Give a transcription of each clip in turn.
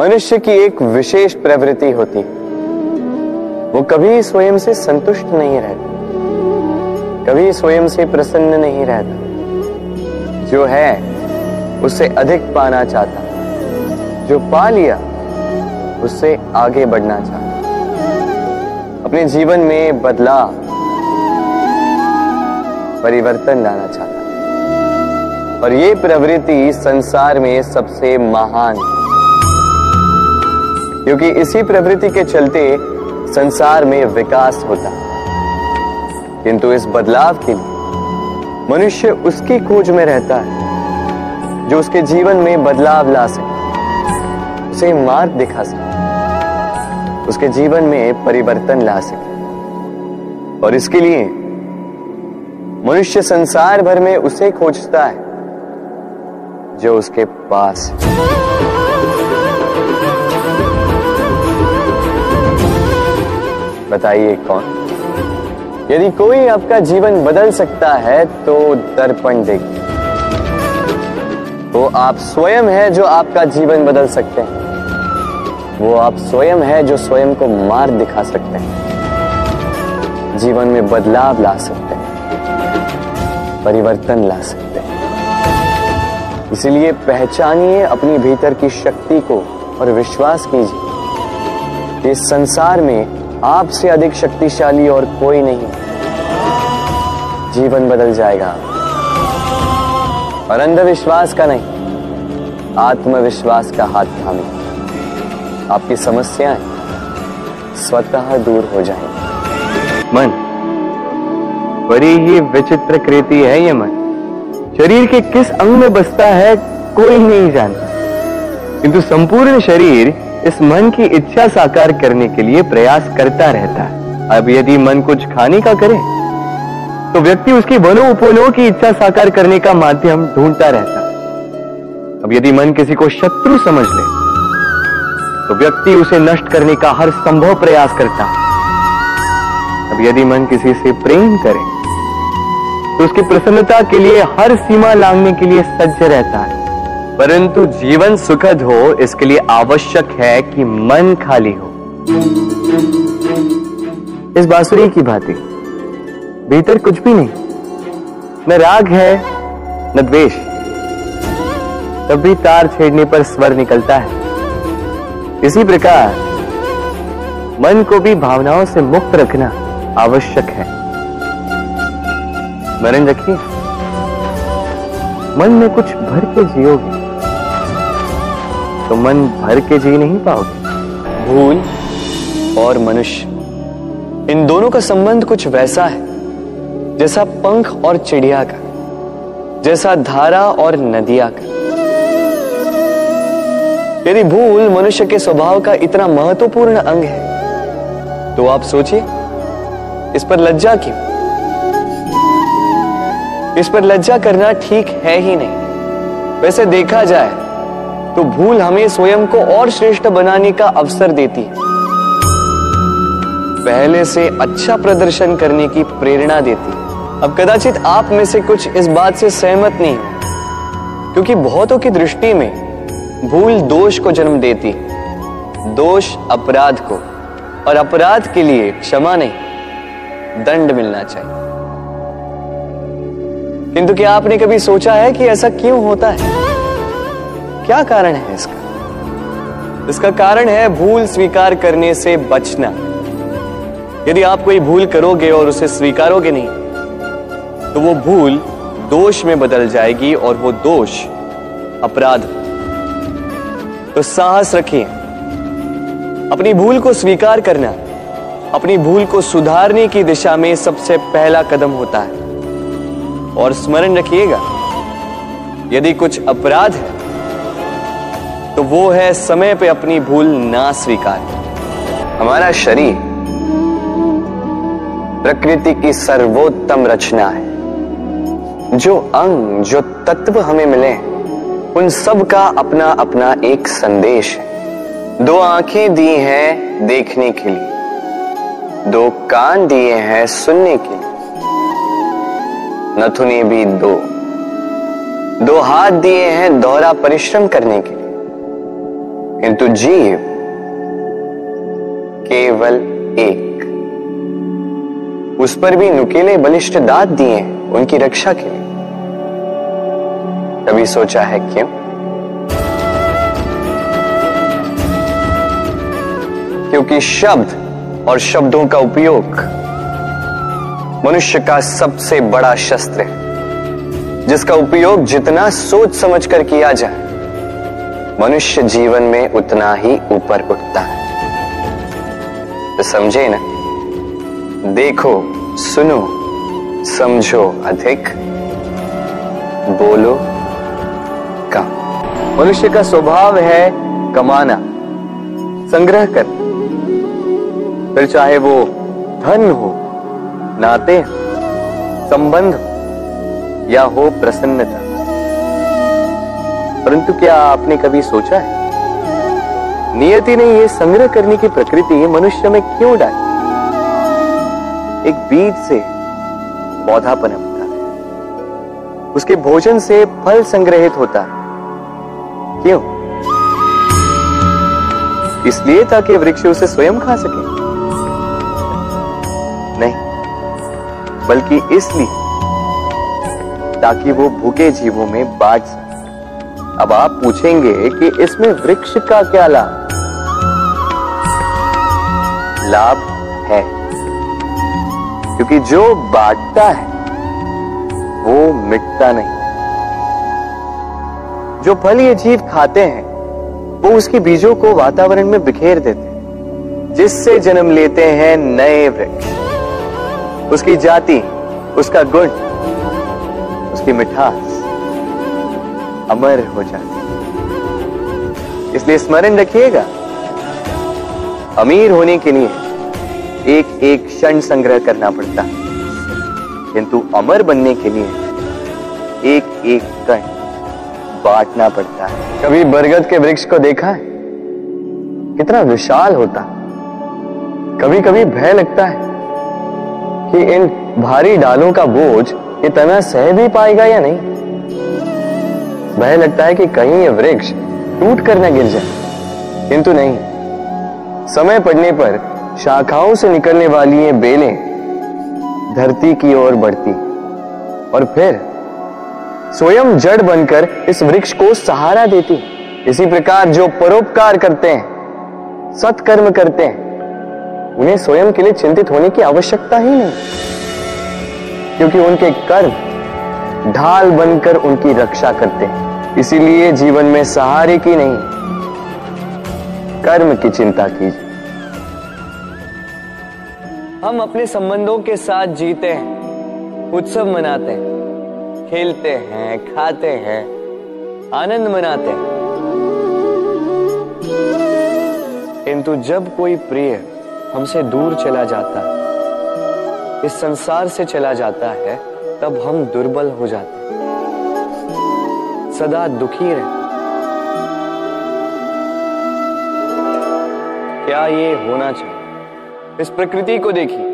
मनुष्य की एक विशेष प्रवृत्ति होती वो कभी स्वयं से संतुष्ट नहीं रहता। कभी स्वयं से प्रसन्न नहीं रहता। जो है उससे अधिक पाना चाहता। जो पा लिया उससे आगे बढ़ना चाहता। अपने जीवन में बदलाव, परिवर्तन लाना चाहता। और ये प्रवृत्ति संसार में सबसे महान है क्योंकि इसी प्रवृत्ति के चलते संसार में विकास होता किंतु इस बदलाव के लिए मनुष्य उसकी खोज में रहता है, जो उसके जीवन में बदलाव ला सके, उसे मार्ग दिखा सके, उसके जीवन में परिवर्तन ला सके। और इसके लिए मनुष्य संसार भर में उसे खोजता है, जो उसके पास है। बताइए कौन? यदि कोई आपका जीवन बदल सकता है तो दर्पण देखिए वो आप स्वयं है जो आपका जीवन बदल सकते हैं। वो आप स्वयं है जो स्वयं को मार दिखा सकते हैं। जीवन में बदलाव ला सकते हैं। परिवर्तन ला सकते हैं। इसलिए पहचानिए अपनी भीतर की शक्ति को और विश्वास कीजिए। इस संसार में आपसे अधिक शक्तिशाली और कोई नहीं। जीवन बदल जाएगा। और अंधविश्वास का नहीं, आत्मविश्वास का हाथ थामे। आपकी समस्याएँ स्वतः दूर हो जाएँगी। मन, बड़ी ही विचित्र कृति है ये मन। शरीर के किस अंग में बसता है, कोई नहीं जानता। किंतु संपूर्ण शरीर इस मन की इच्छा साकार करने के लिए प्रयास करता रहता है। अब यदि मन कुछ खाने का करे तो व्यक्ति उसकी वनो उपोलो की इच्छा साकार करने का माध्यम ढूंढता रहता अब यदि मन किसी को शत्रु समझ ले तो व्यक्ति उसे नष्ट करने का हर संभव प्रयास करता अब यदि मन किसी से प्रेम करे तो उसकी प्रसन्नता के लिए हर सीमा लांगने के लिए सज्ज रहता है। परंतु जीवन सुखद हो, इसके लिए आवश्यक है कि मन खाली हो। इस बांसुरी की भांति। भीतर कुछ भी नहीं। न राग है, न द्वेष। तब भी तार छेड़ने पर स्वर निकलता है। इसी प्रकार, मन को भी भावनाओं से मुक्त रखना आवश्यक है। मरण रखिए। मन में कुछ भर के जियोगे। तो मन भर के जी नहीं पाओगे। भूल और मनुष्य, इन दोनों का संबंध कुछ वैसा है, जैसा पंख और चिड़िया का, जैसा धारा और नदिया का। यदि भूल मनुष्य के स्वभाव का इतना महत्वपूर्ण अंग है तो आप सोचिए, इस पर लज्जा क्यों? इस पर लज्जा करना ठीक है ही नहीं। वैसे देखा जाए तो भूल हमें स्वयं को और श्रेष्ठ बनाने का अवसर देती है। पहले से अच्छा प्रदर्शन करने की प्रेरणा देती है। अब कदाचित आप में से कुछ इस बात से सहमत नहीं हो, क्योंकि बहुतों की दृष्टि में भूल दोष को जन्म देती है। दोष अपराध को, और अपराध के लिए क्षमा नहीं, दंड मिलना चाहिए। किंतु क्या आपने कभी सोचा है कि ऐसा क्यों होता है? क्या कारण है इसका? इसका कारण है भूल स्वीकार करने से बचना। यदि आप कोई भूल करोगे और उसे स्वीकारोगे नहीं तो वो भूल दोष में बदल जाएगी और वो दोष अपराध। तो साहस रखिए। अपनी भूल को स्वीकार करना, अपनी भूल को सुधारने की दिशा में सबसे पहला कदम होता है। और स्मरण रखिएगा, यदि कुछ अपराध है तो वो है समय पे अपनी भूल ना स्वीकार। हमारा शरीर प्रकृति की सर्वोत्तम रचना है। जो अंग, जो तत्व हमें मिले, उन सब का अपना अपना एक संदेश है। दो आँखें दी हैं देखने के लिए। दो कान दिए हैं सुनने के लिए। नथुने भी दो। दो हाथ दिए हैं दोहरा परिश्रम करने के किंतु जीव केवल एक। उस पर भी नुकेले बलिष्ठ दांत दिए उनकी रक्षा के लिए। कभी सोचा है क्यों? क्योंकि शब्द और शब्दों का उपयोग मनुष्य का सबसे बड़ा शस्त्र है, जिसका उपयोग जितना सोच समझ कर किया जाए मनुष्य जीवन में उतना ही ऊपर उठता है। तो समझे ना? देखो, सुनो, समझो अधिक, बोलो, कम। मनुष्य का स्वभाव है कमाना, संग्रह कर फिर चाहे वो धन हो, नाते संबंध या हो प्रसन्नता। परंतु क्या आपने कभी सोचा है? नियति ने यह संग्रह करने की प्रकृति मनुष्य में क्यों डाली? एक बीज से पौधा पनपता है। उसके भोजन से फल संग्रहित होता है। क्यों? इसलिए ताकि वृक्ष उसे स्वयं खा सके। नहीं, बल्कि इसलिए ताकि वो भूखे जीवों में बांट सके। अब आप पूछेंगे कि इसमें वृक्ष का क्या लाभ? लाभ है। क्योंकि जो बांटता है, वो मिटता नहीं। जो फल ये जीव खाते हैं, वो उसके बीजों को वातावरण में बिखेर देते हैं, जिससे जन्म लेते हैं नए वृक्ष। उसकी जाति, उसका गुण, उसकी मिठास। अमर हो जाती इसलिए स्मरण रखिएगा, अमीर होने के लिए एक एक क्षण संग्रह करना पड़ता है। किंतु अमर बनने के लिए एक एक कण बांटना पड़ता है। कभी बरगद के वृक्ष को देखा है? कितना विशाल होता कभी कभी भय लगता है कि इन भारी डालों का बोझ इतना सह भी पाएगा या नहीं। भय लगता है कि कहीं ये वृक्ष टूट कर न गिर जाए। किंतु नहीं। समय पड़ने पर शाखाओं से निकलने वाली ये बेलें धरती की ओर बढ़ती। और फिर स्वयं जड़ बनकर इस वृक्ष को सहारा देती। इसी प्रकार जो परोपकार करते हैं, सत्कर्म करते हैं, उन्हें स्वयं के लिए चिंतित होने की आवश्यकता ही नहीं। क्योंकि उनके कर्म ढाल बनकर उनकी रक्षा करते हैं। इसीलिए जीवन में सहारे की नहीं, कर्म की चिंता कीजिए। हम अपने संबंधों के साथ जीते हैं, उत्सव मनाते हैं, खेलते हैं, खाते हैं, आनंद मनाते हैं। किंतु जब कोई प्रिय हमसे दूर चला जाता है इस संसार से चला जाता है तब हम दुर्बल हो जाते सदा दुखी रहे। क्या ये होना चाहिए? इस प्रकृति को देखिए।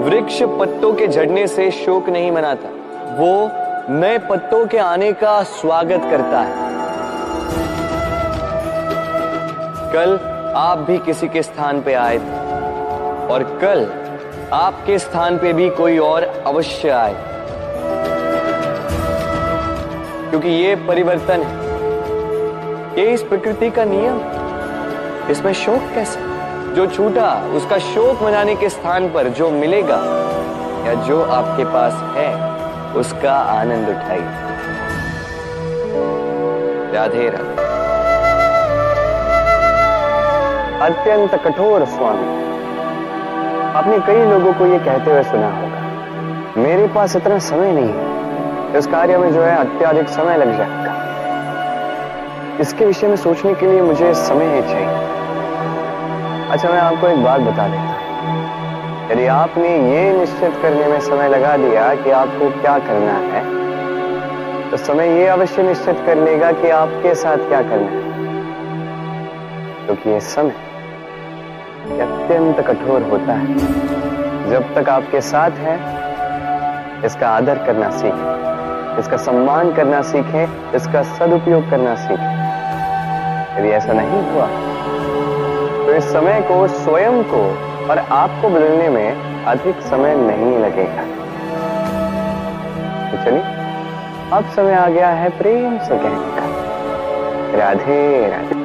वृक्ष पत्तों के झड़ने से शोक नहीं मनाता। वो नए पत्तों के आने का स्वागत करता है। कल आप भी किसी के स्थान पे आए थे। और कल आपके स्थान पे भी कोई और अवश्य आए। क्योंकि ये परिवर्तन है। ये इस प्रकृति का नियम इसमें शोक कैसे? जो छूटा, उसका शोक मनाने के स्थान पर जो मिलेगा, या जो आपके पास है, उसका आनंद उठाइए। राधे राधे। अत्यंत कठोर स्वामी। आपने कई लोगों को ये कहते हुए सुना होगा। मेरे पास इतना समय नहीं है। इस कार्य में जो है अत्याधिक समय लग जाएगा। इसके विषय में सोचने के लिए मुझे समय ही चाहिए। अच्छा मैं आपको एक बात बता देता यदि आपने ये निश्चित करने में समय लगा दिया कि आपको क्या करना है तो समय ये अवश्य निश्चित कर लेगा कि आपके साथ क्या करना है। क्योंकि तो ये समय अत्यंत कठोर होता है। जब तक आपके साथ है, इसका आदर करना सीखें। इसका सम्मान करना सीखें, इसका सदुपयोग करना सीखें। यदि ऐसा नहीं हुआ तो इस समय को, स्वयं को और आपको बदलने में अधिक समय नहीं लगेगा। तो चलिए, अब समय आ गया है प्रेम से कहने का। राधे राधे।